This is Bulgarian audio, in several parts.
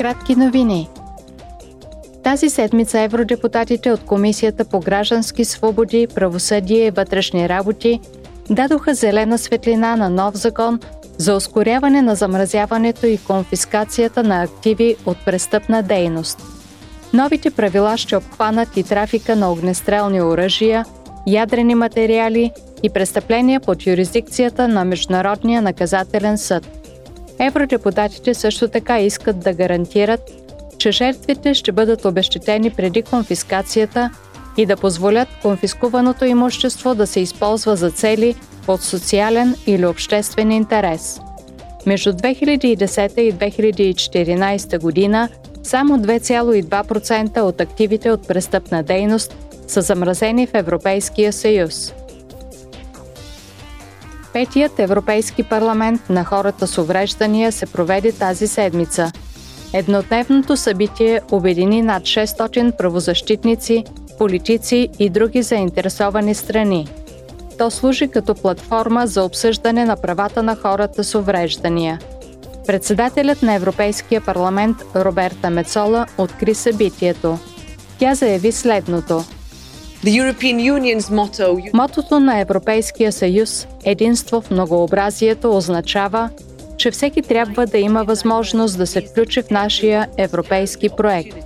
Кратки новини. Тази седмица евродепутатите от Комисията по граждански свободи, правосъдие и вътрешни работи дадоха зелена светлина на нов закон за ускоряване на замразяването и конфискацията на активи от престъпна дейност. Новите правила ще обхванат и трафика на огнестрелни оръжия, ядрени материали и престъпления под юрисдикцията на Международния наказателен съд. Евродепутатите също така искат да гарантират, че жертвите ще бъдат обещетени преди конфискацията и да позволят конфискуваното имущество да се използва за цели от социален или обществен интерес. Между 2010 и 2014 година само 2,2% от активите от престъпна дейност са замразени в Европейския съюз. Петият Европейски парламент на хората с увреждания се проведе тази седмица. Еднодневното събитие обедини над 600 правозащитници, политици и други заинтересовани страни. То служи като платформа за обсъждане на правата на хората с увреждания. Председателят на Европейския парламент Роберта Мецола откри събитието. Тя заяви следното – Мотото на Европейския съюз Единство в многообразието означава, че всеки трябва да има възможност да се включи в нашия европейски проект.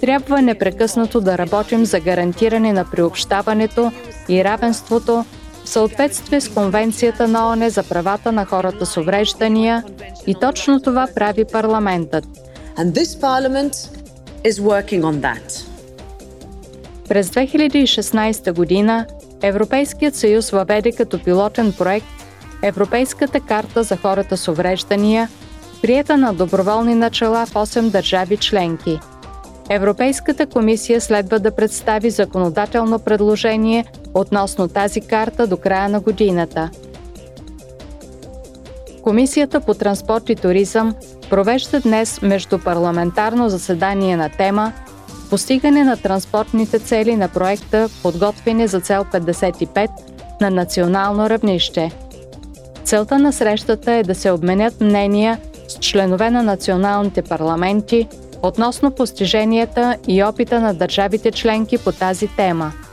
Трябва непрекъснато да работим за гарантиране на приобщаването и равенството в съответствие с Конвенцията на ОНЕ за правата на хората с увреждания и точно това прави парламентът. And this parliament is working on that. През 2016 година Европейският съюз въведе като пилотен проект Европейската карта за хората с увреждания, приета на доброволни начала в 8 държави членки. Европейската комисия следва да представи законодателно предложение относно тази карта до края на годината. Комисията по транспорт и туризъм провежда днес междупарламентарно заседание на тема постигане на транспортните цели на проекта Подготвяне за цел 55 на национално равнище. Целта на срещата е да се обменят мнения с членове на националните парламенти относно постиженията и опита на държавите членки по тази тема –